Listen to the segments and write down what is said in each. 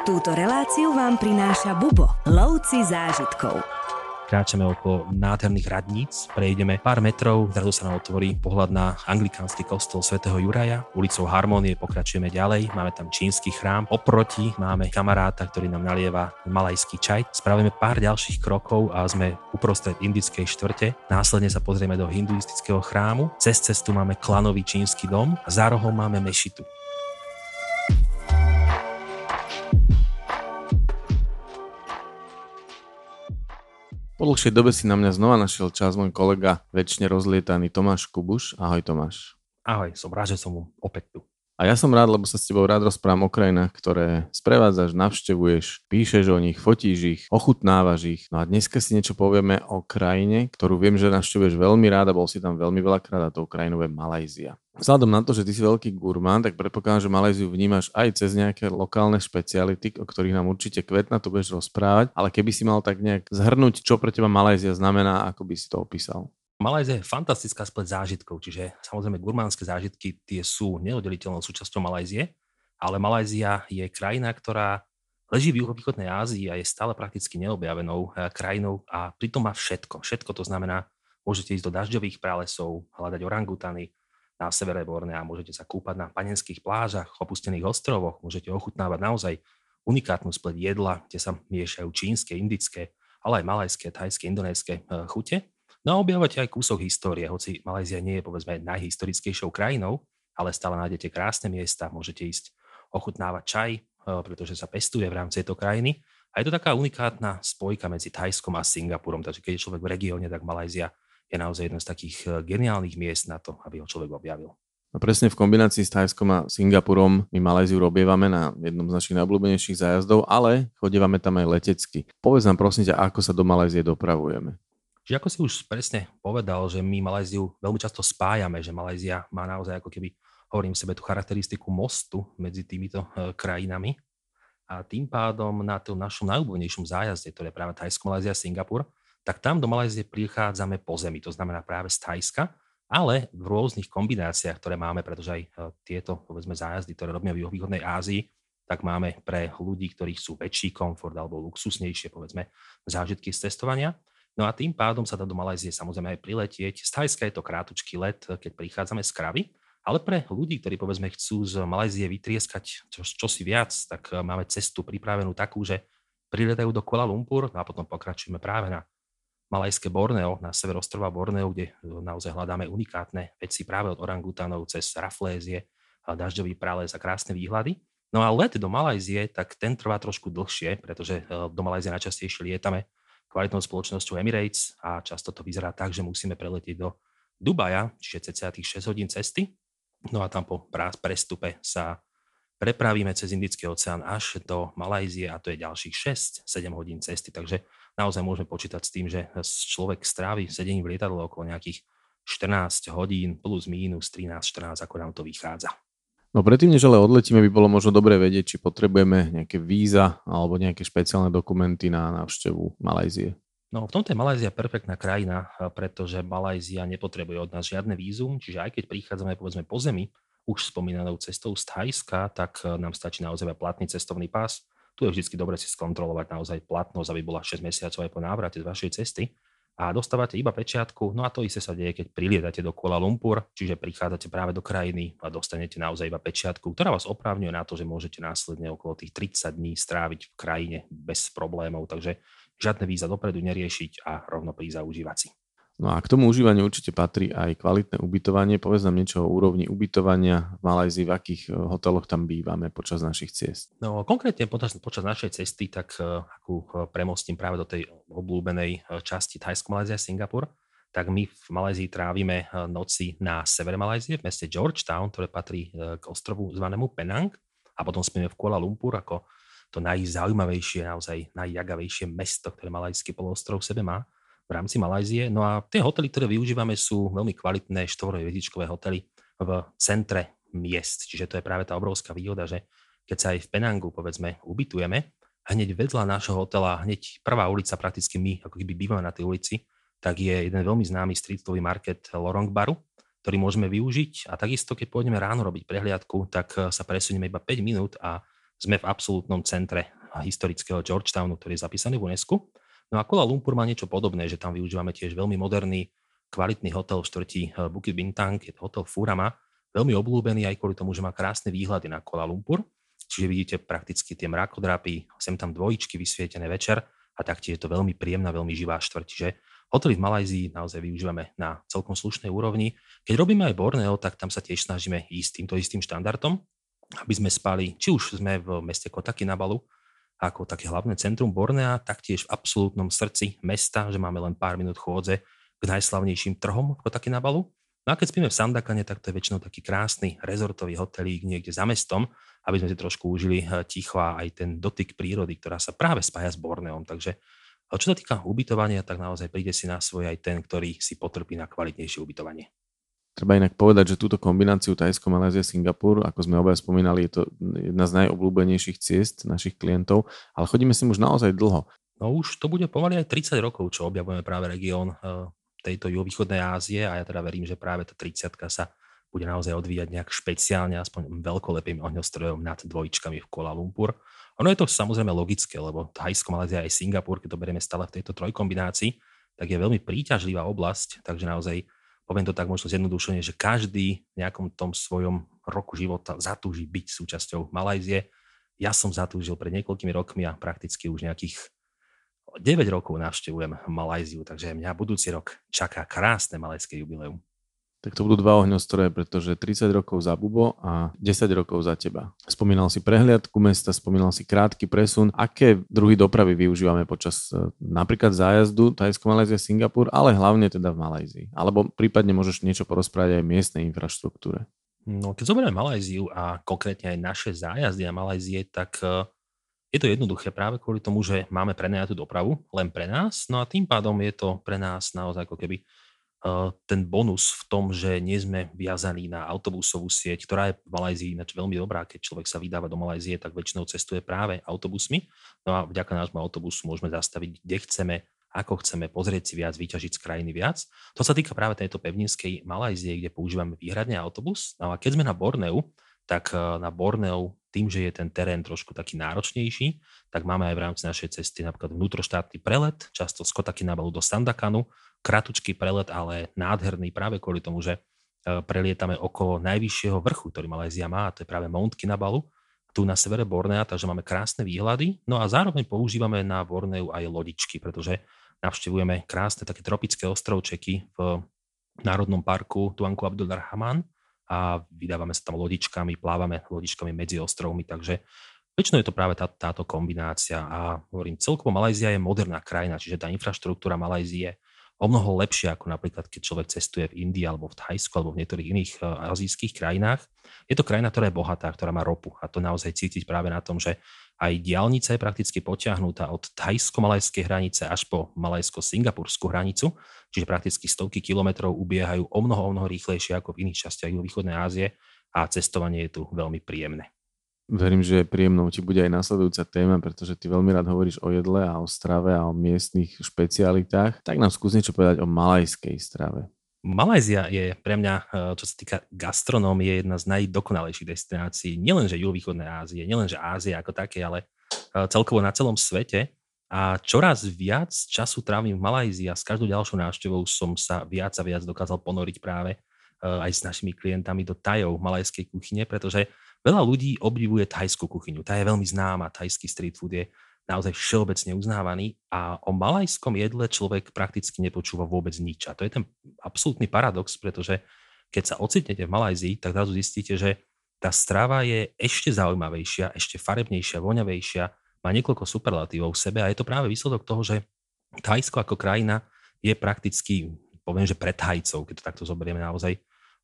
Túto reláciu vám prináša Bubo, lovci zážitkov. Kráčame okolo nádherných radníc, prejdeme pár metrov, zrazu sa nám otvorí pohľad na anglikánsky kostol svätého Juraja, ulicou Harmonie pokračujeme ďalej, máme tam čínsky chrám, oproti máme kamaráta, ktorý nám nalieva malajský čaj. Spravíme pár ďalších krokov a sme uprostred indickej štvrte, následne sa pozrieme do hinduistického chrámu, cez cestu máme klanový čínsky dom a za rohom máme mešitu. Po dlhšej dobe si na mňa znova našiel čas môj kolega, väčšine rozlietaný Tomáš Kubuš. Ahoj Tomáš. Ahoj, som rád, že som opäť tu. A ja som rád, lebo sa s tebou rád rozprávam o krajinách, ktoré sprevádzaš, navštevuješ, píšeš o nich, fotíš ich, ochutnávaš ich. No a dneska si niečo povieme o krajine, ktorú viem, že navštevuješ veľmi rád a bol si tam veľmi veľakrát a tou krajinou je Malajzia. Vzhľadom na to, že ty si veľký gurmán, tak predpokladám, že Maléziu vnímaš aj cez nejaké lokálne špeciality, o ktorých nám určite kvetna to budeš rozprávať, ale keby si mal tak nejak zhrnúť, čo pre teba Malézia znamená, ako by si to opísal. Malézia je fantastická splet zážitkov, čiže samozrejme gurmánske zážitky tie sú neoddeliteľnou súčasťou Malézie, ale Malézia je krajina, ktorá leží v juhovýchodnej Ázii a je stále prakticky neobjavenou eh, krajinou a pritom má všetko. Všetko to znamená, môžete ísť do dažďových pralesov, hľadať orangutany, na severe Bornea, môžete sa kúpať na panenských plážach, opustených ostrovoch, môžete ochutnávať naozaj unikátnu splet jedla, kde sa miešajú čínske, indické, ale aj malajské, thajské, indonéske eh, chute. No a objavujete aj kúsok histórie, hoci Malajzia nie je povedzme najhistorickejšou krajinou, ale stále nájdete krásne miesta, môžete ísť ochutnávať čaj, eh, pretože sa pestuje v rámci tejto krajiny. A je to taká unikátna spojka medzi Thajskom a Singapurom, takže keď je človek v regióne, tak Malajzia je naozaj jedno z takých eh, geniálnych miest na to, aby ho človek objavil. No presne v kombinácii s Thajskom a Singapurom my Maléziu robievame na jednom z našich najobľúbenejších zájazdov, ale chodívame tam aj letecky. Povedz nám prosím ťa, ako sa do Malézie dopravujeme. Čiže ako si už presne povedal, že my Maléziu veľmi často spájame, že Malézia má naozaj ako keby, hovorím sebe, tú charakteristiku mostu medzi týmito eh, krajinami. A tým pádom na tom našom najobľúbenejšom zájazde, ktoré je práve Thajsko, Malézia, Singapur, tak tam do Malajzie prichádzame po zemi, to znamená práve z Thajska, ale v rôznych kombináciách, ktoré máme, pretože aj e, tieto povedzme zájazdy, ktoré robíme v východnej Ázii, tak máme pre ľudí, ktorí chcú väčší komfort alebo luxusnejšie, povedzme, zážitky z cestovania. No a tým pádom sa dá do Malajzie samozrejme aj priletieť. Z Thajska je to krátučký let, keď prichádzame z Kravy, ale pre ľudí, ktorí povedzme chcú z Malajzie vytrieskať čo, čosi viac, tak e, máme cestu pripravenú takú, že priletajú do Kuala Lumpur no a potom pokračujeme práve na malajské Borneo, na sever ostrova Borneo, kde e, naozaj hľadáme unikátne veci práve od orangutanov cez raflézie, dažďový prales a krásne výhľady. No a let do Malajzie, tak ten trvá trošku dlhšie, pretože e, do Malajzie najčastejšie lietame kvalitnou spoločnosťou Emirates a často to vyzerá tak, že musíme preletieť do Dubaja, čiže cca tých 6 hodín cesty. No a tam po prestupe sa prepravíme cez Indický oceán až do Malajzie a to je ďalších 6-7 hodín cesty, takže naozaj môžeme počítať s tým, že človek strávi sedení v lietadle okolo nejakých 14 hodín plus mínus 13-14, ako nám to vychádza. No predtým, než ale odletíme, by bolo možno dobre vedieť, či potrebujeme nejaké víza alebo nejaké špeciálne dokumenty na návštevu Malajzie. No v tomto je Malajzia perfektná krajina, pretože Malajzia nepotrebuje od nás žiadne vízum, čiže aj keď prichádzame povedzme po zemi, už spomínanou cestou z Thajska, tak nám stačí naozaj platný cestovný pás, tu je vždy dobre si skontrolovať naozaj platnosť, aby bola 6 mesiacov aj po návrate z vašej cesty a dostávate iba pečiatku. No a to isté sa deje, keď prilietate do Kuala Lumpur, čiže prichádzate práve do krajiny a dostanete naozaj iba pečiatku, ktorá vás oprávňuje na to, že môžete následne okolo tých 30 dní stráviť v krajine bez problémov. Takže žiadne víza dopredu neriešiť a rovno prísť užívať si. No a k tomu užívaniu určite patrí aj kvalitné ubytovanie. Povedz nám niečo o úrovni ubytovania v Malajzii, v akých eh, hoteloch tam bývame počas našich ciest. No konkrétne počas, počas našej cesty, tak uh, akú uh, premostím práve do tej obľúbenej časti Thajsko, Malajzia, Singapur, tak my v Malajzii trávime noci na severe Malajzie, v meste Georgetown, ktoré patrí k ostrovu zvanému Penang a potom spíme v Kuala Lumpur ako to najzaujímavejšie, naozaj najjagavejšie mesto, ktoré malajský poloostrov v sebe má v rámci Malajzie. No a tie hotely, ktoré využívame, sú veľmi kvalitné štvorové hviezdičkové hotely v centre miest. Čiže to je práve tá obrovská výhoda, že keď sa aj v Penangu, povedzme, ubytujeme, hneď vedľa nášho hotela, hneď prvá ulica, prakticky my, ako keby bývame na tej ulici, tak je jeden veľmi známy streetový market Lorong Baru, ktorý môžeme využiť a takisto, keď pôjdeme ráno robiť prehliadku, tak sa presunieme iba 5 minút a sme v absolútnom centre historického Georgetownu, ktorý je zapísaný v UNESCO. No a Kuala Lumpur má niečo podobné, že tam využívame tiež veľmi moderný, kvalitný hotel v štvrti eh, Bukit Bintang, je to hotel Furama, veľmi obľúbený aj kvôli tomu, že má krásne výhľady na Kuala Lumpur. Čiže vidíte prakticky tie mrakodrapy, sem tam dvojičky vysvietené večer a taktiež je to veľmi príjemná, veľmi živá štvrť. Čiže hotely v Malajzii naozaj využívame na celkom slušnej úrovni. Keď robíme aj Borneo, tak tam sa tiež snažíme ísť týmto istým štandardom, aby sme spali, či už sme v meste Kota Kinabalu, ako také hlavné centrum Bornea, taktiež v absolútnom srdci mesta, že máme len pár minút chôdze k najslavnejším trhom v Kotakinabalu. No a keď spíme v Sandakane, tak to je väčšinou taký krásny rezortový hotelík niekde za mestom, aby sme si trošku užili eh, ticho a aj ten dotyk prírody, ktorá sa práve spája s Borneom. Takže eh, čo sa týka ubytovania, tak naozaj príde si na svoj aj ten, ktorý si potrpí na kvalitnejšie ubytovanie. Treba inak povedať, že túto kombináciu Tajsko, Malázia, Singapur, ako sme obaja spomínali, je to jedna z najobľúbenejších ciest našich klientov, ale chodíme si už naozaj dlho. No už to bude pomaly aj 30 rokov, čo objavujeme práve región eh, tejto juhovýchodnej Ázie a ja teda verím, že práve tá 30 sa bude naozaj odvíjať nejak špeciálne, aspoň veľkolepým ohňostrojom nad dvojičkami v Kuala Lumpur. Ono je to samozrejme logické, lebo Thajsko, Malázia aj Singapur, keď to berieme stále v tejto trojkombinácii, tak je veľmi príťažlivá oblasť, takže naozaj poviem to tak možno zjednodušene, že každý v nejakom tom svojom roku života zatúži byť súčasťou Malajzie. Ja som zatúžil pred niekoľkými rokmi a prakticky už nejakých 9 rokov navštevujem Malajziu, takže mňa budúci rok čaká krásne malajské jubileum. Tak to budú dva ohňostroje, pretože 30 rokov za Bubo a 10 rokov za teba. Spomínal si prehliadku mesta, spomínal si krátky presun. Aké druhy dopravy využívame počas e, napríklad zájazdu Tajsko, Malézia, Singapur, ale hlavne teda v Malajzii? Alebo prípadne môžeš niečo porozprávať aj miestnej infraštruktúre? No, keď zoberieme Malajziu a konkrétne aj naše zájazdy na Malajzie, tak e, je to jednoduché práve kvôli tomu, že máme prenajatú dopravu len pre nás, no a tým pádom je to pre nás naozaj ako keby ten bonus v tom, že nie sme viazaní na autobusovú sieť, ktorá je v Malajzii ináč veľmi dobrá. Keď človek sa vydáva do Malajzie, tak väčšinou cestuje práve autobusmi. No a vďaka nášmu autobusu môžeme zastaviť, kde chceme, ako chceme, pozrieť si viac, vyťažiť z krajiny viac. To sa týka práve tejto pevninskej Malajzie, kde používame výhradne autobus. No a keď sme na Borneu, tak na Borneu tým, že je ten terén trošku taký náročnejší, tak máme aj v rámci našej cesty napríklad vnútroštátny prelet, často z Kotakinabalu do Sandakanu, kratučký prelet, ale nádherný práve kvôli tomu, že e, prelietame okolo najvyššieho vrchu, ktorý Malézia má, a to je práve Mount Kinabalu, tu na severe Bornea, takže máme krásne výhľady. No a zároveň používame na Borneu aj lodičky, pretože navštevujeme krásne také tropické ostrovčeky v Národnom parku Tuanku Abdul Rahman a vydávame sa tam lodičkami, plávame lodičkami medzi ostrovmi, takže väčšinou je to práve tá, táto kombinácia a hovorím, celkovo Malajzia je moderná krajina, čiže tá infraštruktúra Malajzie o mnoho lepšie ako napríklad, keď človek cestuje v Indii alebo v Thajsku alebo v niektorých iných uh, azijských krajinách. Je to krajina, ktorá je bohatá, ktorá má ropu a to naozaj cítiť práve na tom, že aj diálnica je prakticky potiahnutá od thajsko-malajskej hranice až po malajsko-singapurskú hranicu, čiže prakticky stovky kilometrov ubiehajú o mnoho, o mnoho rýchlejšie ako v iných častiach východnej Ázie a cestovanie je tu veľmi príjemné. Verím, že príjemnou ti bude aj nasledujúca téma, pretože ty veľmi rád hovoríš o jedle a o strave a o miestnych špecialitách. Tak nám skús niečo povedať o malajskej strave. Malajzia je pre mňa, eh, čo sa týka gastronómie, jedna z najdokonalejších destinácií, nielenže juhovýchodnej Ázie, nielenže Ázie ako také, ale eh, celkovo na celom svete. A čoraz viac času trávim v Malajzii a s každou ďalšou návštevou som sa viac a viac dokázal ponoriť práve eh, aj s našimi klientami do tajov malajskej kuchyne, pretože Veľa ľudí obdivuje thajskú kuchyňu. Tá je veľmi známa, thajský street food je naozaj všeobecne uznávaný a o malajskom jedle človek prakticky nepočúva vôbec nič. A to je ten absolútny paradox, pretože keď sa ocitnete v Malajzii, tak zrazu zistíte, že tá strava je ešte zaujímavejšia, ešte farebnejšia, voňavejšia, má niekoľko superlatívov v sebe a je to práve výsledok toho, že Thajsko ako krajina je prakticky, poviem, že pre Thajcov, keď to takto zoberieme naozaj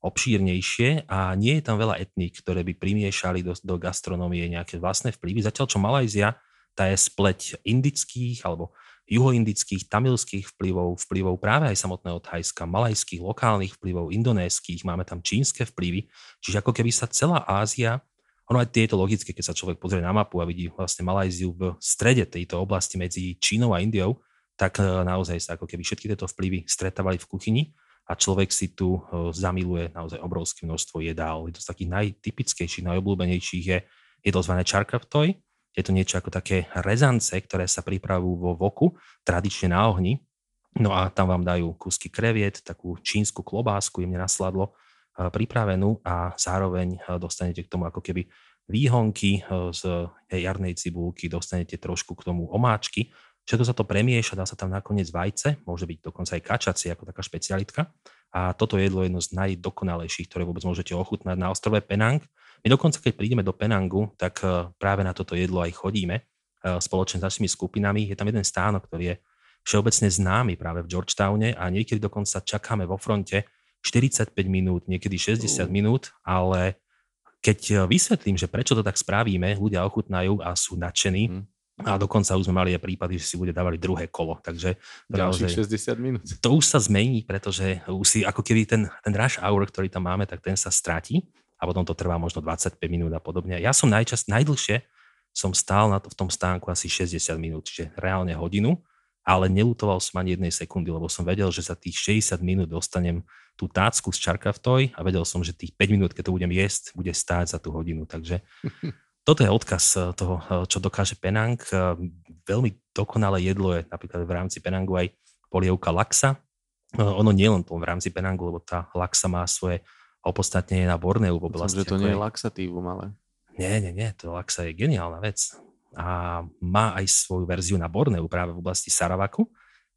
obšírnejšie a nie je tam veľa etník, ktoré by primiešali do, do gastronómie nejaké vlastné vplyvy. Zatiaľ čo Malajzia, tá je spleť indických alebo juhoindických, tamilských vplyvov, vplyvov práve aj samotného Thajska, malajských, lokálnych vplyvov, indonéskych, máme tam čínske vplyvy. Čiže ako keby sa celá Ázia, ono aj tieto logické, keď sa človek pozrie na mapu a vidí vlastne Malajziu v strede tejto oblasti medzi Čínou a Indiou, tak eh, naozaj sa ako keby všetky tieto vplyvy stretávali v kuchyni a človek si tu e, zamiluje naozaj obrovské množstvo jedál. Je to z takých najtypickejších, najobľúbenejších je jedlo zvané čarkavtoj. Je to niečo ako také rezance, ktoré sa pripravujú vo voku, tradične na ohni. No a tam vám dajú kúsky kreviet, takú čínsku klobásku, jemne nasladlo, pripravenú a zároveň dostanete k tomu ako keby výhonky z jarnej cibulky, dostanete trošku k tomu omáčky, Všetko sa to premieša, dá sa tam nakoniec vajce, môže byť dokonca aj kačacie ako taká špecialitka. A toto jedlo je jedno z najdokonalejších, ktoré vôbec môžete ochutnať na ostrove Penang. My dokonca, keď prídeme do Penangu, tak e, práve na toto jedlo aj chodíme e, spoločne s našimi skupinami. Je tam jeden stánok, ktorý je všeobecne známy práve v Georgetowne a niekedy dokonca čakáme vo fronte 45 minút, niekedy 60 uh. minút, ale keď e, vysvetlím, že prečo to tak spravíme, ľudia ochutnajú a sú nadšení, mm a dokonca už sme mali aj prípady, že si bude dávali druhé kolo. Takže Ďalších 60 minút. To už sa zmení, pretože už si ako keby ten, ten rush hour, ktorý tam máme, tak ten sa stratí a potom to trvá možno 25 minút a podobne. Ja som najčas, najdlhšie som stál na to, v tom stánku asi 60 minút, čiže reálne hodinu, ale nelutoval som ani jednej sekundy, lebo som vedel, že za tých 60 minút dostanem tú tácku z čarkavtoj a vedel som, že tých 5 minút, keď to budem jesť, bude stáť za tú hodinu. Takže toto je odkaz eh, toho, eh, čo dokáže Penang. Eh, veľmi dokonalé jedlo je napríklad v rámci Penangu aj polievka laksa. Ono nie len v rámci Penangu, lebo tá laksa má svoje opodstatnenie na Borneu v oblasti. Že to nie je laxatívum, ale... Nie, nie, nie, to laksa je geniálna vec. A má aj svoju verziu na Borneu práve v oblasti Saravaku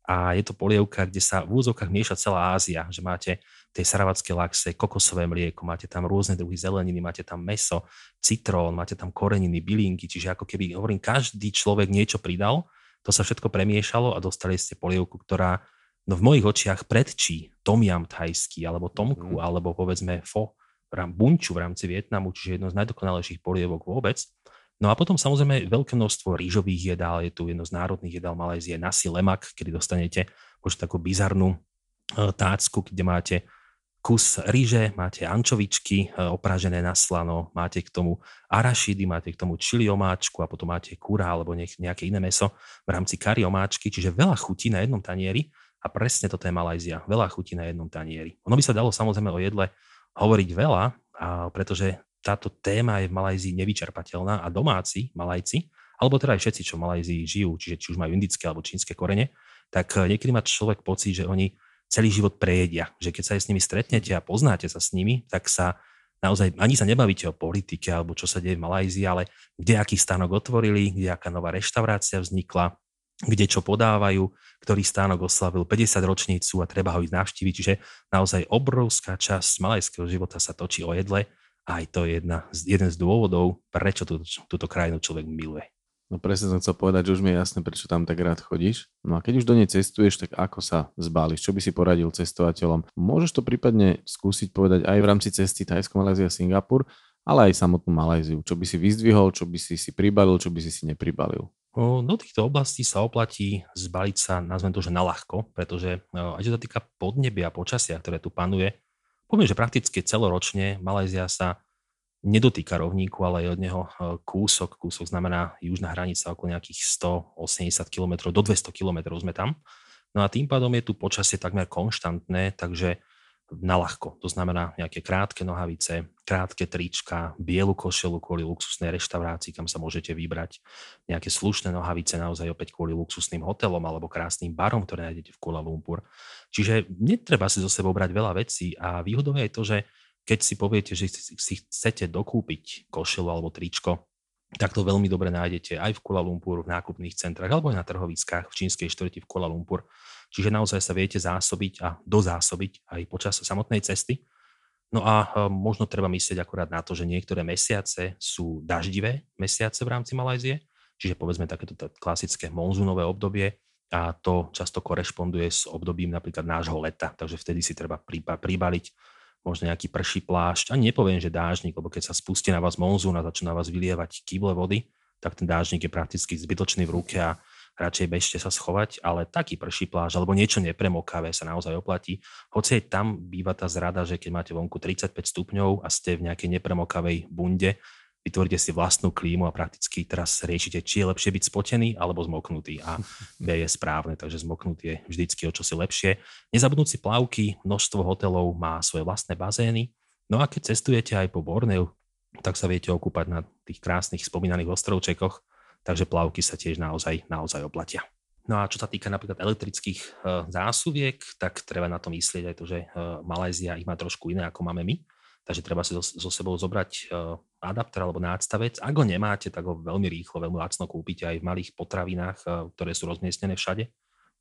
a je to polievka, kde sa v úzovkách mieša celá Ázia, že máte tej saravacké laxe, kokosové mlieko, máte tam rôzne druhy zeleniny, máte tam meso, citrón, máte tam koreniny, bylinky, čiže ako keby, hovorím, každý človek niečo pridal, to sa všetko premiešalo a dostali ste polievku, ktorá no v mojich očiach predčí tomiam thajský, alebo tomku, mm. alebo povedzme fo, bunču v rámci Vietnamu, čiže jedno z najdokonalejších polievok vôbec. No a potom samozrejme veľké množstvo rýžových jedál, je tu jedno z národných jedál Malajzie, nasi lemak, kedy dostanete možno takú bizarnú e, tácku, kde máte kus rýže, máte ančovičky e, oprážené na slano, máte k tomu arašidy, máte k tomu čili omáčku a potom máte kúra alebo nejaké iné meso v rámci kari omáčky, čiže veľa chutí na jednom tanieri a presne toto je Malajzia, veľa chutí na jednom tanieri. Ono by sa dalo samozrejme o jedle hovoriť veľa, a pretože táto téma je v Malajzii nevyčerpateľná a domáci Malajci, alebo teda aj všetci, čo v Malajzii žijú, čiže či už majú indické alebo čínske korene, tak eh, niekedy má človek pocit, že oni celý život prejedia. Že keď sa aj s nimi stretnete a poznáte sa s nimi, tak sa naozaj ani sa nebavíte o politike alebo čo sa deje v Malajzii, ale kde aký stánok otvorili, kde aká nová reštaurácia vznikla, kde čo podávajú, ktorý stánok oslavil 50 ročnicu a treba ho ísť navštíviť. Čiže naozaj obrovská časť malajského života sa točí o jedle aj to je jedna, jeden z dôvodov, prečo túto, túto krajinu človek miluje. No presne som chcel povedať, že už mi je jasné, prečo tam tak rád chodíš. No a keď už do nej cestuješ, tak ako sa zbáliš? Čo by si poradil cestovateľom? Môžeš to prípadne skúsiť povedať aj v rámci cesty Thajsko, Malázia, Singapur, ale aj samotnú Malajziu. Čo by si vyzdvihol, čo by si si pribalil, čo by si si nepribalil? Do týchto oblastí sa oplatí zbaliť sa, nazvem to, že na ľahko, pretože aj čo sa týka podnebia a počasia, ktoré tu panuje, Poviem, že prakticky celoročne Malézia sa nedotýka rovníku, ale je od neho e, kúsok. Kúsok znamená južná hranica okolo nejakých 180 km, do 200 km sme tam. No a tým pádom je tu počasie takmer konštantné, takže na ľahko. To znamená nejaké krátke nohavice, krátke trička, bielu košelu kvôli luxusnej reštaurácii, kam sa môžete vybrať, nejaké slušné nohavice naozaj opäť kvôli luxusným hotelom alebo krásnym barom, ktoré nájdete v Kuala Lumpur. Čiže netreba si zo sebou brať veľa vecí a výhodou je to, že keď si poviete, že si chcete dokúpiť košelu alebo tričko, tak to veľmi dobre nájdete aj v Kuala Lumpur, v nákupných centrách alebo aj na trhoviskách v čínskej štvrti v Kuala Lumpur. Čiže naozaj sa viete zásobiť a dozásobiť aj počas samotnej cesty. No a e, možno treba myslieť akurát na to, že niektoré mesiace sú daždivé mesiace v rámci Malajzie, čiže povedzme takéto klasické monzunové obdobie, a to často korešponduje s obdobím napríklad nášho leta, takže vtedy si treba pribaliť možno nejaký prší plášť. Ani nepoviem, že dážnik, lebo keď sa spustí na vás monzún a začne na vás vylievať kýble vody, tak ten dážnik je prakticky zbytočný v ruke a radšej bežte sa schovať, ale taký prší pláž alebo niečo nepremokavé sa naozaj oplatí. Hoci aj tam býva tá zrada, že keď máte vonku 35 stupňov a ste v nejakej nepremokavej bunde, vytvoríte si vlastnú klímu a prakticky teraz riešite, či je lepšie byť spotený alebo zmoknutý. A B je správne, takže zmoknutý je vždycky o čosi lepšie. Nezabudnúť si plavky, množstvo hotelov má svoje vlastné bazény. No a keď cestujete aj po Borneu, tak sa viete okúpať na tých krásnych spomínaných ostrovčekoch, takže plavky sa tiež naozaj, naozaj oplatia. No a čo sa týka napríklad elektrických e, zásuviek, tak treba na to myslieť aj to, že e, Malézia ich má trošku iné ako máme my, takže treba si so, sebou zobrať e, adapter alebo nástavec. Ak ho nemáte, tak ho veľmi rýchlo, veľmi lacno kúpite aj v malých potravinách, ktoré sú rozmiestnené všade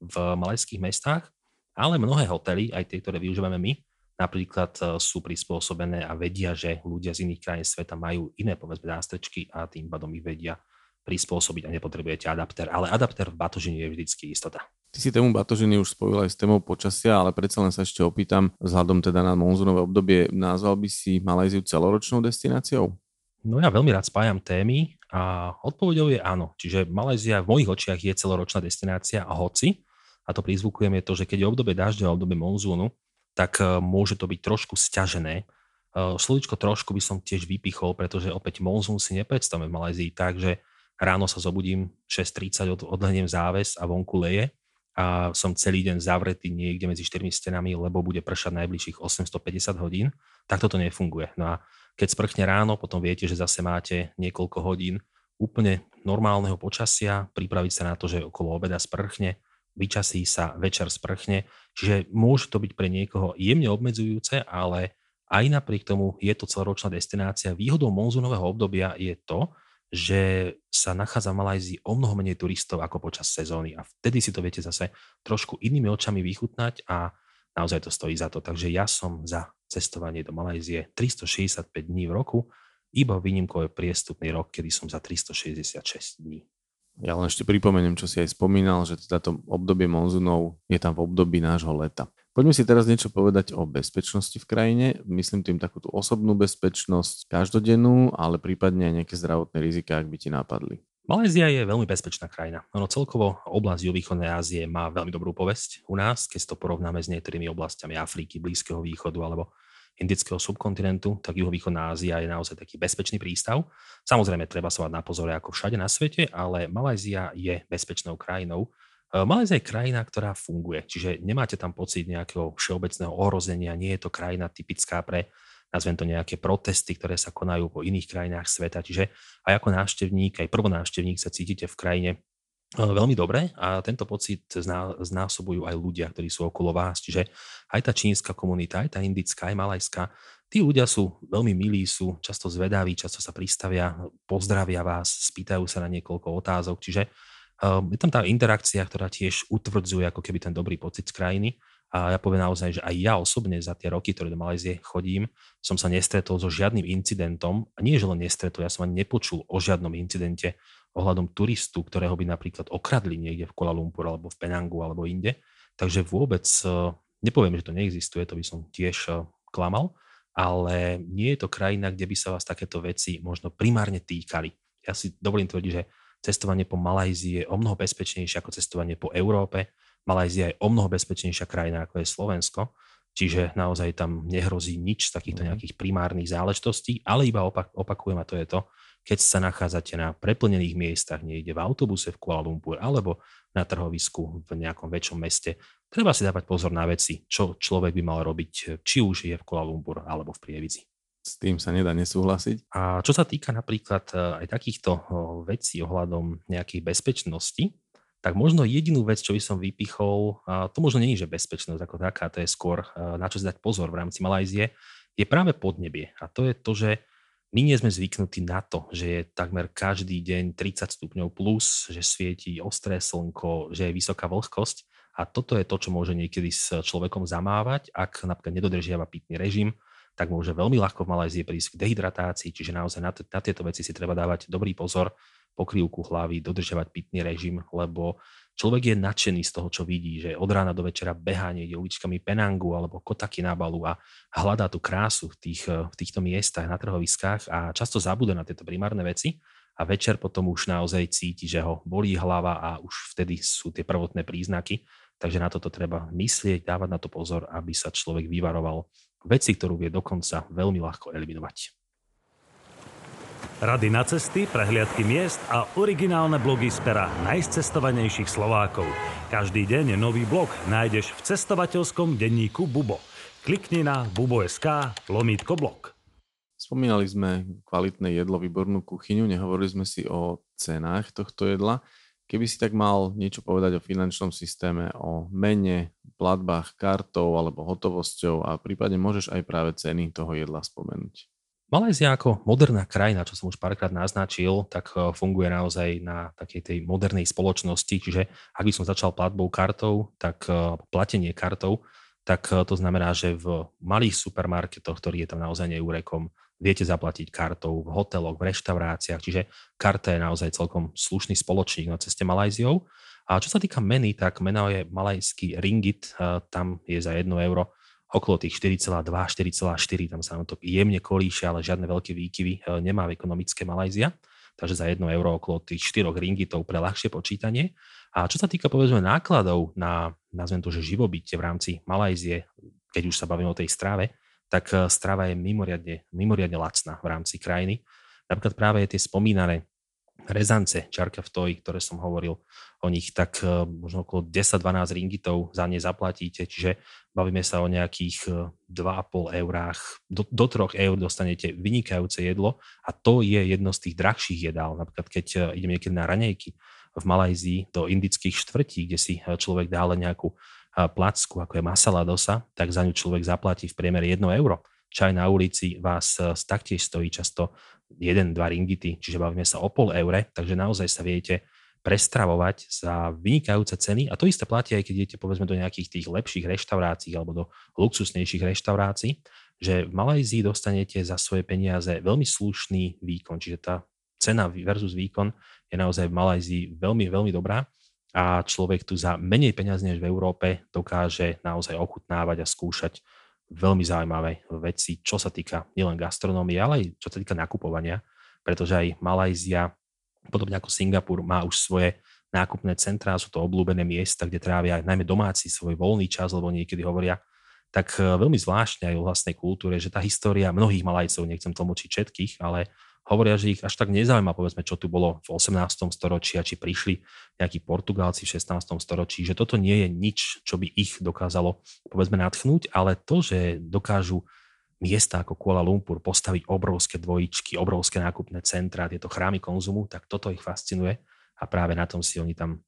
v malajských mestách, ale mnohé hotely, aj tie, ktoré využívame my, napríklad e, sú prispôsobené a vedia, že ľudia z iných krajín sveta majú iné povedzme nástrečky a tým pádom ich vedia prispôsobiť a nepotrebujete adapter. Ale adapter v batožine je vždycky istota. Ty si tému batožiny už spojil aj s témou počasia, ale predsa len sa ešte opýtam, vzhľadom teda na monzunové obdobie, nazval by si Malajziu celoročnou destináciou? No ja veľmi rád spájam témy a odpovedou je áno. Čiže Malézia v mojich očiach je celoročná destinácia a hoci, a to prizvukujem je to, že keď je obdobie dažďa a obdobie monzúnu, tak e, môže to byť trošku sťažené. E, slovičko trošku by som tiež vypichol, pretože opäť monzún si nepredstavme v Malézii tak, že ráno sa zobudím 6.30, odhľadnem záves a vonku leje a som celý deň zavretý niekde medzi štyrmi stenami, lebo bude pršať najbližších 850 hodín, tak toto nefunguje. No a keď sprchne ráno, potom viete, že zase máte niekoľko hodín úplne normálneho počasia, pripraviť sa na to, že okolo obeda sprchne, vyčasí sa, večer sprchne. Čiže môže to byť pre niekoho jemne obmedzujúce, ale aj napriek tomu je to celoročná destinácia. Výhodou monzunového obdobia je to, že sa nachádza v Malajzii o mnoho menej turistov ako počas sezóny a vtedy si to viete zase trošku inými očami vychutnať a naozaj to stojí za to. Takže ja som za cestovanie do Malajzie 365 dní v roku, iba výnimkou je priestupný rok, kedy som za 366 dní. Ja len ešte pripomeniem, čo si aj spomínal, že teda to obdobie monzunov je tam v období nášho leta. Poďme si teraz niečo povedať o bezpečnosti v krajine. Myslím tým takú tú osobnú bezpečnosť každodennú, ale prípadne aj nejaké zdravotné rizika, ak by ti nápadli. Malézia je veľmi bezpečná krajina. Ono celkovo oblasť juhovýchodnej Ázie má veľmi dobrú povesť u nás, keď to porovnáme s niektorými oblastiami Afriky, Blízkeho východu alebo indického subkontinentu, tak juhovýchodná Ázia je naozaj taký bezpečný prístav. Samozrejme, treba sa mať na pozore ako všade na svete, ale Malajzia je bezpečnou krajinou. E, Malajzia je krajina, ktorá funguje, čiže nemáte tam pocit nejakého všeobecného ohrozenia, nie je to krajina typická pre nazvem to nejaké protesty, ktoré sa konajú po iných krajinách sveta. Čiže aj ako návštevník, aj prvonávštevník sa cítite v krajine veľmi dobre a tento pocit zná, znásobujú aj ľudia, ktorí sú okolo vás. Čiže aj tá čínska komunita, aj tá indická, aj malajská, tí ľudia sú veľmi milí, sú často zvedaví, často sa pristavia, pozdravia vás, spýtajú sa na niekoľko otázok. Čiže je tam tá interakcia, ktorá tiež utvrdzuje ako keby ten dobrý pocit z krajiny. A ja poviem naozaj, že aj ja osobne za tie roky, ktoré do Malajzie chodím, som sa nestretol so žiadnym incidentom. A nie, že len nestretol, ja som ani nepočul o žiadnom incidente, ohľadom turistu, ktorého by napríklad okradli niekde v Kuala Lumpur alebo v Penangu alebo inde. Takže vôbec eh, nepoviem, že to neexistuje, to by som tiež eh, klamal, ale nie je to krajina, kde by sa vás takéto veci možno primárne týkali. Ja si dovolím tvrdiť, že cestovanie po Malajzii je o mnoho bezpečnejšie ako cestovanie po Európe. Malajzia je o mnoho bezpečnejšia krajina ako je Slovensko, čiže naozaj tam nehrozí nič z takýchto mhm. nejakých primárnych záležitostí, ale iba opak, opakujem a to je to, keď sa nachádzate na preplnených miestach, niekde v autobuse v Kuala Lumpur alebo na trhovisku v nejakom väčšom meste, treba si dávať pozor na veci, čo človek by mal robiť, či už je v Kuala Lumpur alebo v Prievidzi. S tým sa nedá nesúhlasiť. A čo sa týka napríklad e, aj takýchto vecí ohľadom nejakých bezpečnosti, tak možno jedinú vec, čo by som vypichol, to možno nie je, že bezpečnosť ako taká, to je skôr e, na čo si dať pozor v rámci Malajzie, je práve podnebie. A to je to, že my nie sme zvyknutí na to, že je takmer každý deň 30 stupňov plus, že svieti ostré slnko, že je vysoká vlhkosť a toto je to, čo môže niekedy s človekom zamávať, ak napríklad nedodržiava pitný režim, tak môže veľmi ľahko v Malajzii prísť k dehydratácii, čiže naozaj na, t- na tieto veci si treba dávať dobrý pozor, pokrývku hlavy, dodržiavať pitný režim, lebo človek je nadšený z toho, čo vidí, že od rána do večera behá niekde uličkami Penangu alebo Kotaky na balu a hľadá tú krásu v, tých, v týchto miestach na trhoviskách a často zabúda na tieto primárne veci a večer potom už naozaj cíti, že ho bolí hlava a už vtedy sú tie prvotné príznaky. Takže na toto treba myslieť, dávať na to pozor, aby sa človek vyvaroval veci, ktorú vie dokonca veľmi ľahko eliminovať. Rady na cesty, prehliadky miest a originálne blogy z pera najcestovanejších Slovákov. Každý deň nový blog nájdeš v cestovateľskom denníku Bubo. Klikni na bubo.sk lomítko blog. Spomínali sme kvalitné jedlo, výbornú kuchyňu, nehovorili sme si o cenách tohto jedla. Keby si tak mal niečo povedať o finančnom systéme, o mene, platbách kartou alebo hotovosťou a prípadne môžeš aj práve ceny toho jedla spomenúť. Malézia ako moderná krajina, čo som už párkrát naznačil, tak e, funguje naozaj na takej tej modernej spoločnosti, čiže ak by som začal platbou kartou, tak e, platenie kartou, tak e, to znamená, že v malých supermarketoch, ktorý je tam naozaj neúrekom, viete zaplatiť kartou v hoteloch, v reštauráciách, čiže karta je naozaj celkom slušný spoločník na ceste Malajziou. A čo sa týka meny, tak mena je malajský ringgit, tam je za 1 euro okolo tých 4,2, 4,4, tam sa nám to jemne kolíše, ale žiadne veľké výkyvy e, nemá v ekonomické Malajzia, takže za 1 euro okolo tých 4 ringitov pre ľahšie počítanie. A čo sa týka povedzme nákladov na, nazvem to, že živobytie v rámci Malajzie, keď už sa bavíme o tej strave, tak e, strava je mimoriadne, mimoriadne lacná v rámci krajiny. Napríklad práve tie spomínané rezance, čarka v toj, ktoré som hovoril o nich, tak e, možno okolo 10-12 ringitov za ne zaplatíte, čiže bavíme sa o nejakých 2,5 e, eurách, do, do 3 eur dostanete vynikajúce jedlo a to je jedno z tých drahších jedál. Napríklad keď idem niekedy na ranejky v Malajzii do indických štvrtí, kde si človek dá len nejakú placku, ako je masala dosa, tak za ňu človek zaplatí v priemere 1 euro. Čaj na ulici vás taktiež stojí často 1-2 ringity, čiže bavíme sa o pol eure, takže naozaj sa viete prestravovať za vynikajúce ceny. A to isté platí aj keď idete povedzme do nejakých tých lepších reštaurácií alebo do luxusnejších reštaurácií, že v Malajzii dostanete za svoje peniaze veľmi slušný výkon, čiže tá cena versus výkon je naozaj v Malajzii veľmi, veľmi dobrá a človek tu za menej peniazy než v Európe dokáže naozaj ochutnávať a skúšať veľmi zaujímavé veci, čo sa týka nielen gastronómie, ale aj čo sa týka nakupovania, pretože aj Malajzia, podobne ako Singapur, má už svoje nákupné centrá, sú to obľúbené miesta, kde trávia najmä domáci svoj voľný čas, lebo niekedy hovoria tak e, veľmi zvláštne aj o vlastnej kultúre, že tá história mnohých Malajcov, nechcem tlmočiť všetkých, ale hovoria, že ich až tak nezaujíma, povedzme, čo tu bolo v 18. storočí a či prišli nejakí Portugálci v 16. storočí, že toto nie je nič, čo by ich dokázalo, povedzme, natchnúť, ale to, že dokážu miesta ako Kuala Lumpur postaviť obrovské dvojičky, obrovské nákupné centra, tieto chrámy konzumu, tak toto ich fascinuje a práve na tom si oni tam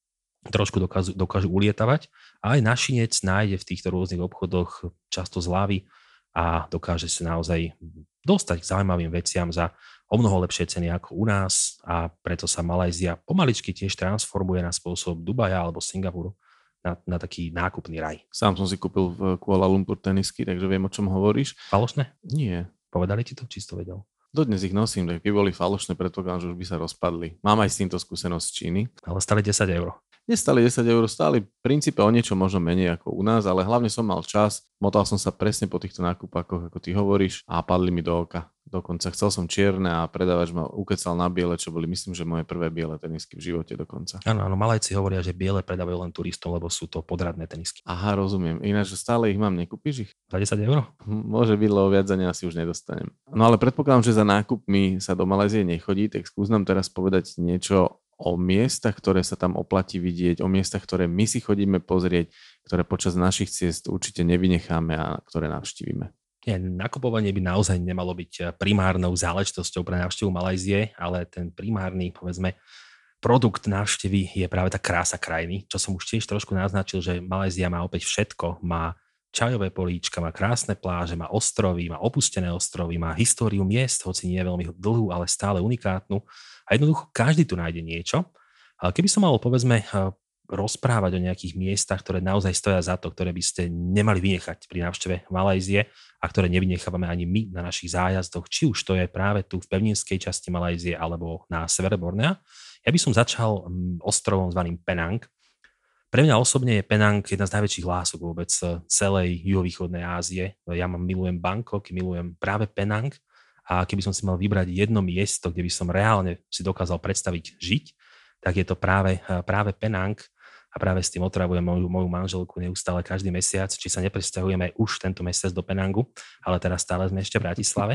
trošku dokážu, dokážu ulietavať. A aj našinec nájde v týchto rôznych obchodoch často zľavy a dokáže sa naozaj dostať k zaujímavým veciam za o mnoho lepšie ceny ako u nás a preto sa Malajzia pomaličky tiež transformuje na spôsob Dubaja alebo Singapuru na, na taký nákupný raj. Sám som si kúpil v Kuala Lumpur tenisky, takže viem, o čom hovoríš. Falošné? Nie. Povedali ti to, či to vedel? Dodnes ich nosím, tak keby boli falošné, predpokladám, že už by sa rozpadli. Mám aj s týmto skúsenosť z Číny. Ale stali 10 eur. Nestali 10 eur, stáli v princípe o niečo možno menej ako u nás, ale hlavne som mal čas, motal som sa presne po týchto nákupakoch, ako ty hovoríš, a padli mi do oka. Dokonca chcel som čierne a predávač ma ukecal na biele, čo boli myslím, že moje prvé biele tenisky v živote dokonca. Áno, áno, malajci hovoria, že biele predávajú len turistom, lebo sú to podradné tenisky. Aha, rozumiem. Ináč, že stále ich mám, nekúpiš ich? Za 10 eur? Hm, môže byť, lebo viac za ne asi už nedostanem. No ale predpokladám, že za nákupmi sa do Malézie nechodí, tak skús nám teraz povedať niečo o miestach, ktoré sa tam oplatí vidieť, o miestach, ktoré my si chodíme pozrieť, ktoré počas našich ciest určite nevynecháme a ktoré navštívime. Nie, nakupovanie by naozaj nemalo byť eh, primárnou záležitosťou pre návštevu Malajzie, ale ten primárny, povedzme, produkt návštevy je práve tá krása krajiny, čo som už tiež trošku naznačil, že Malajzia má opäť všetko. Má čajové políčka, má krásne pláže, má ostrovy, má opustené ostrovy, má históriu miest, hoci nie je veľmi dlhú, ale stále unikátnu a jednoducho každý tu nájde niečo. Keby som mal, povedzme, eh, rozprávať o nejakých miestach, ktoré naozaj stoja za to, ktoré by ste nemali vynechať pri návšteve Malajzie a ktoré nevynechávame ani my na našich zájazdoch, či už to je práve tu v pevninskej časti Malajzie alebo na severe Bornea. Ja by som začal mm, ostrovom zvaným Penang. Pre mňa osobne je Penang jedna z najväčších lások vôbec eh, celej juhovýchodnej Ázie. Ja mám, milujem Bangkok, milujem práve Penang a keby som si mal vybrať jedno miesto, kde by som reálne si dokázal predstaviť žiť, tak je to práve, eh, práve Penang a práve s tým otravujem moju, moju manželku neustále každý mesiac, či sa nepresťahujeme už tento mesiac do Penangu, ale teraz stále sme ešte v Bratislave.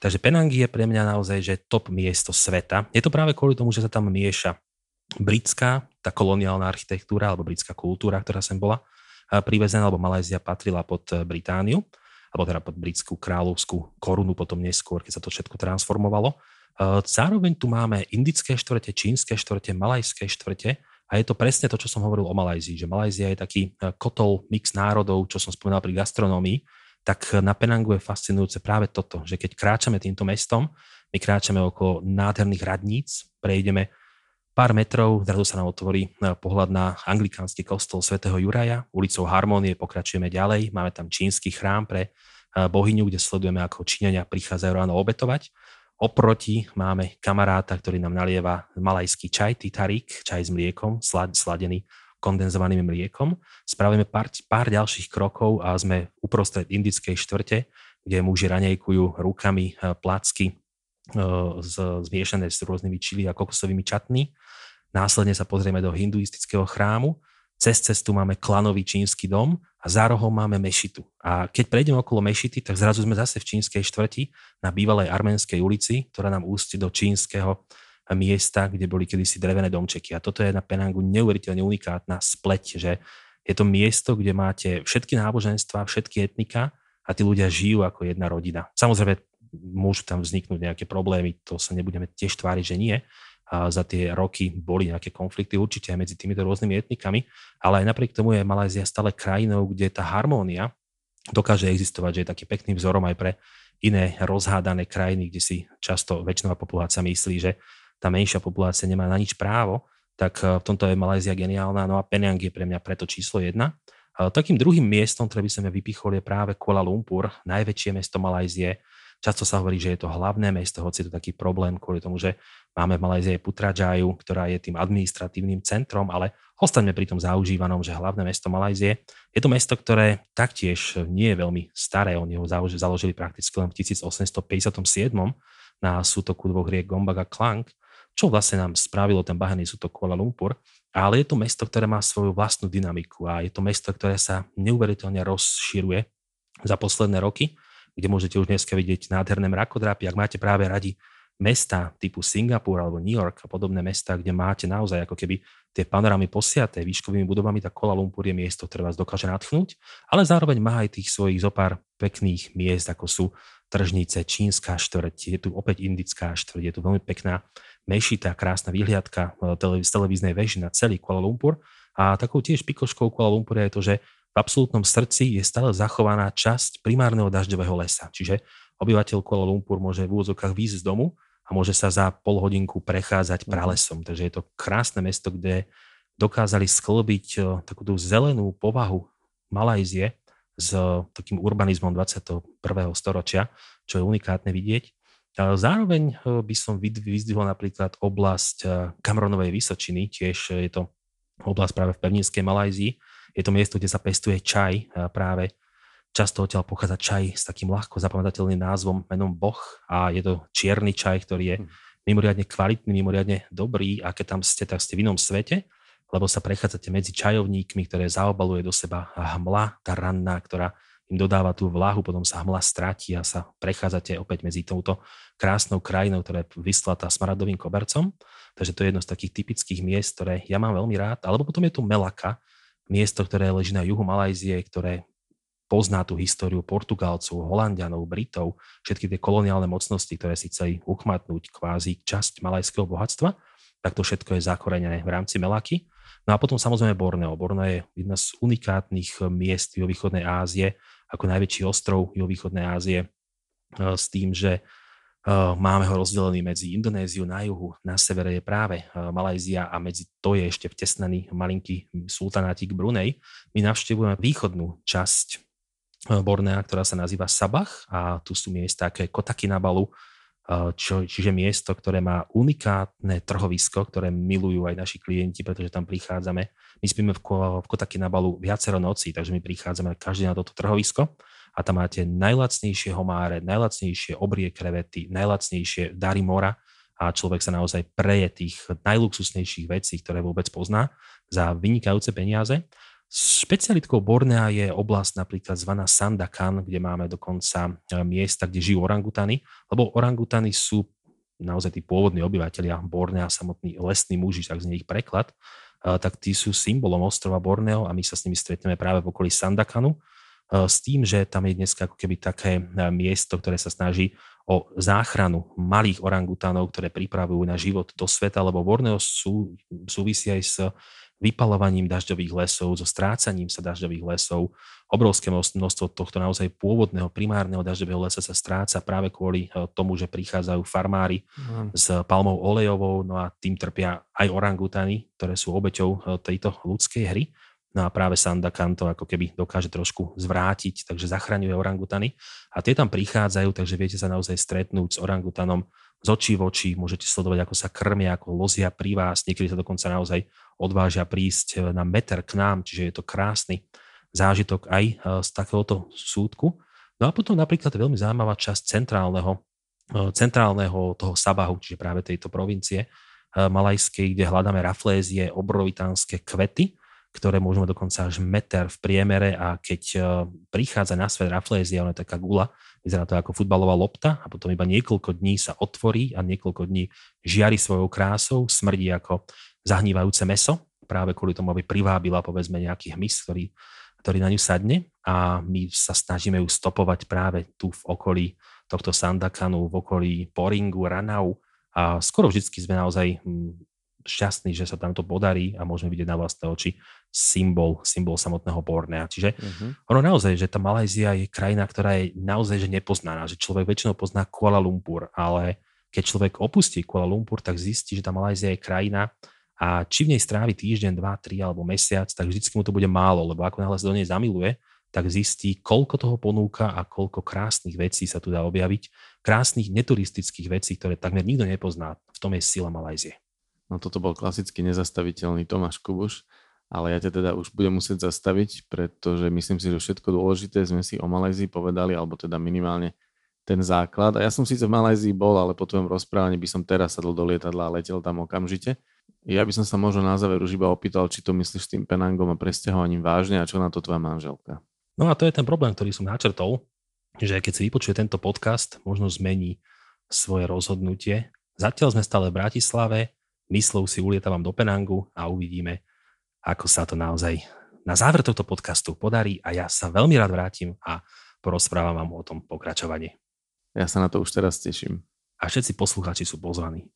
Takže Penang je pre mňa naozaj že top miesto sveta. Je to práve kvôli tomu, že sa tam mieša britská, tá koloniálna architektúra alebo britská kultúra, ktorá sem bola eh, privezená, alebo Malézia patrila pod eh, Britániu alebo teda pod britskú kráľovskú korunu potom neskôr, keď sa to všetko transformovalo. Uh, zároveň tu máme indické štvrte, čínske štvrte, malajské štvrte a je to presne to, čo som hovoril o Malajzii, že Malajzia je taký uh, kotol mix národov, čo som spomínal pri gastronómii, tak na Penangu je fascinujúce práve toto, že keď kráčame týmto mestom, my kráčame okolo nádherných radníc, prejdeme pár metrov, zrazu sa nám otvorí e, pohľad na anglikánsky kostol svätého Juraja, ulicou Harmonie pokračujeme ďalej, máme tam čínsky chrám pre e, bohyňu, kde sledujeme, ako Číňania prichádzajú ráno obetovať. Oproti máme kamaráta, ktorý nám nalieva malajský čaj, titarik, čaj s mliekom, sladený kondenzovaným mliekom. Spravíme pár, pár ďalších krokov a sme uprostred indickej štvrte, kde muži ranejkujú rukami e, placky zmiešané s rôznymi čili a kokosovými čatmi. Následne sa pozrieme do hinduistického chrámu, cez cestu máme klanový čínsky dom a za rohom máme mešitu. A keď prejdeme okolo mešity, tak zrazu sme zase v čínskej štvrti na bývalej arménskej ulici, ktorá nám ústi do čínskeho miesta, kde boli kedysi drevené domčeky. A toto je na Penangu neuveriteľne unikátna spleť, že je to miesto, kde máte všetky náboženstva, všetky etnika a tí ľudia žijú ako jedna rodina. Samozrejme, môžu tam vzniknúť nejaké problémy, to sa nebudeme tiež tváriť, že nie, za tie roky boli nejaké konflikty určite aj medzi týmito rôznymi etnikami, ale aj napriek tomu je Malézia stále krajinou, kde tá harmónia dokáže existovať, že je taký pekným vzorom aj pre iné rozhádané krajiny, kde si často väčšinová populácia myslí, že tá menšia populácia nemá na nič právo, tak e, v tomto je Malézia geniálna, no a Penang je pre mňa preto číslo jedna. Takým druhým miestom, ktoré by som ja vypichol, je práve Kuala Lumpur, najväčšie mesto Malajzie, Často sa hovorí, že je to hlavné mesto, hoci je to taký problém kvôli tomu, že máme v Malajzii Putrajaju, ktorá je tým administratívnym centrom, ale ostaňme pri tom zaužívanom, že hlavné mesto Malajzie. Je to mesto, ktoré taktiež nie je veľmi staré, oni ho založili prakticky len v 1857 na sútoku dvoch riek Gombak a Klang, čo vlastne nám spravilo ten bahený sútok Kuala Lumpur, ale je to mesto, ktoré má svoju vlastnú dynamiku a je to mesto, ktoré sa neuveriteľne rozširuje za posledné roky kde môžete už dneska vidieť nádherné mrakodrapy. Ak máte práve radi mesta typu Singapur alebo New York a podobné mesta, kde máte naozaj ako keby tie panorámy posiaté výškovými budovami, tak Kuala Lumpur je miesto, ktoré vás dokáže nadchnúť, ale zároveň má aj tých svojich zopár pekných miest, ako sú tržnice, čínska štvrť, je tu opäť indická štvrť, je tu veľmi pekná mešita, krásna výhliadka z televíznej veži na celý Kuala Lumpur. A takou tiež pikoškou Kuala Lumpur je to, že v absolútnom srdci je stále zachovaná časť primárneho dažďového lesa. Čiže obyvateľ Kuala Lumpur môže v úvodzokách výjsť z domu a môže sa za pol hodinku prechádzať mhm. pralesom. Takže je to krásne mesto, kde dokázali sklbiť eh, takúto zelenú povahu Malajzie s takým urbanizmom 21. storočia, čo je unikátne vidieť. Zároveň eh, by som vyzdvihol napríklad oblasť Kamronovej Vysočiny, tiež je to oblasť práve v pevninskej Malajzii, je to miesto, kde sa pestuje čaj práve. Často odtiaľ pochádza čaj s takým ľahko zapamätateľným názvom menom Boh a je to čierny čaj, ktorý je hm. mimoriadne kvalitný, mimoriadne dobrý a keď tam ste, tak ste v inom svete, lebo sa prechádzate medzi čajovníkmi, ktoré zaobaluje do seba hmla, tá ranná, ktorá im dodáva tú vlahu, potom sa hmla stratí a sa prechádzate opäť medzi touto krásnou krajinou, ktorá je vyslatá smradovým kobercom. Takže to je jedno z takých typických miest, ktoré ja mám veľmi rád. Alebo potom je tu Melaka, miesto, ktoré leží na juhu Malajzie, ktoré pozná tú históriu Portugalcov, Holandianov, Britov, všetky tie koloniálne mocnosti, ktoré si chceli uchmatnúť kvázi časť malajského bohatstva, tak to všetko je zakorenené v rámci Melaky. No a potom samozrejme Borneo. Borneo je jedna z unikátnych miest juhovýchodnej Ázie, ako najväčší ostrov juhovýchodnej Ázie, eh, s tým, že Máme ho rozdelený medzi Indonéziu na juhu, na severe je práve Malajzia a medzi to je ešte vtesnaný malinký sultanátik Brunei. My navštevujeme východnú časť Bornea, ktorá sa nazýva Sabah a tu sú miesta ako je Kotakinabalu, čo, čiže miesto, ktoré má unikátne trhovisko, ktoré milujú aj naši klienti, pretože tam prichádzame. My spíme v, v Kotakinabalu viacero nocí, takže my prichádzame každý na toto trhovisko a tam máte najlacnejšie homáre, najlacnejšie obrie krevety, najlacnejšie dary mora a človek sa naozaj preje tých najluxusnejších vecí, ktoré vôbec pozná za vynikajúce peniaze. Špecialitkou Bornea je oblasť napríklad zvaná Sandakan, kde máme dokonca e, miesta, kde žijú orangutany, lebo orangutany sú naozaj tí pôvodní obyvateľia Bornea, samotní lesní muži, tak z ich preklad, e, tak tí sú symbolom ostrova Borneo a my sa s nimi stretneme práve v okolí Sandakanu s tým, že tam je dnes ako keby také miesto, ktoré sa snaží o záchranu malých orangutánov, ktoré pripravujú na život do sveta, lebo Borneo sú, súvisí aj s vypalovaním dažďových lesov, so strácaním sa dažďových lesov. Obrovské množstvo tohto naozaj pôvodného primárneho dažďového lesa sa stráca práve kvôli eh, tomu, že prichádzajú farmári mm. s palmou olejovou, no a tým trpia aj orangutany, ktoré sú obeťou eh, tejto ľudskej hry. No a práve Sandakan to ako keby dokáže trošku zvrátiť, takže zachraňuje orangutany. A tie tam prichádzajú, takže viete sa naozaj stretnúť s orangutanom z očí v oči, môžete sledovať, ako sa krmia, ako lozia pri vás, niekedy sa dokonca naozaj odvážia prísť e, na meter k nám, čiže je to krásny zážitok aj e, z takéhoto súdku. No a potom napríklad veľmi zaujímavá časť centrálneho, e, centrálneho toho Sabahu, čiže práve tejto provincie malajskej, kde hľadáme raflézie, obrovitánske kvety, ktoré môžeme dokonca až meter v priemere a keď prichádza na svet raflézia, ona je taká gula, vyzerá to ako futbalová lopta a potom iba niekoľko dní sa otvorí a niekoľko dní žiari svojou krásou, smrdí ako zahnívajúce meso, práve kvôli tomu, aby privábila povedzme nejaký hmyz, ktorý, ktorý na ňu sadne a my sa snažíme ju stopovať práve tu v okolí tohto Sandakanu, v okolí Poringu, Ranau a skoro vždy sme naozaj hm, šťastní, že sa tam to podarí a môžeme vidieť na vlastné oči symbol, symbol samotného Bornea. Čiže uh-huh. ono naozaj, že tá Malajzia je krajina, ktorá je naozaj že nepoznaná, že človek väčšinou pozná Kuala Lumpur, ale keď človek opustí Kuala Lumpur, tak zistí, že tá Malajzia je krajina a či v nej strávi týždeň, dva, tri alebo mesiac, tak vždycky mu to bude málo, lebo ako náhle sa do nej zamiluje, tak zistí, koľko toho ponúka a koľko krásnych vecí sa tu dá objaviť, krásnych neturistických vecí, ktoré takmer nikto nepozná. V tom je sila Malajzie. No toto bol klasicky nezastaviteľný Tomáš Kubuš, ale ja ťa teda už budem musieť zastaviť, pretože myslím si, že všetko dôležité sme si o Malajzii povedali, alebo teda minimálne ten základ. A ja som síce v Malajzii bol, ale po tvojom rozprávaní by som teraz sadol do lietadla a letel tam okamžite. Ja by som sa možno na záver už iba opýtal, či to myslíš s tým penangom a presťahovaním vážne a čo na to tvoja manželka. No a to je ten problém, ktorý som načrtol, že keď si vypočuje tento podcast, možno zmení svoje rozhodnutie. Zatiaľ sme stále v Bratislave, myslou si ulietávam do Penangu a uvidíme, ako sa to naozaj na záver tohto podcastu podarí a ja sa veľmi rád vrátim a porozprávam vám o tom pokračovaní. Ja sa na to už teraz teším. A všetci poslucháči sú pozvaní.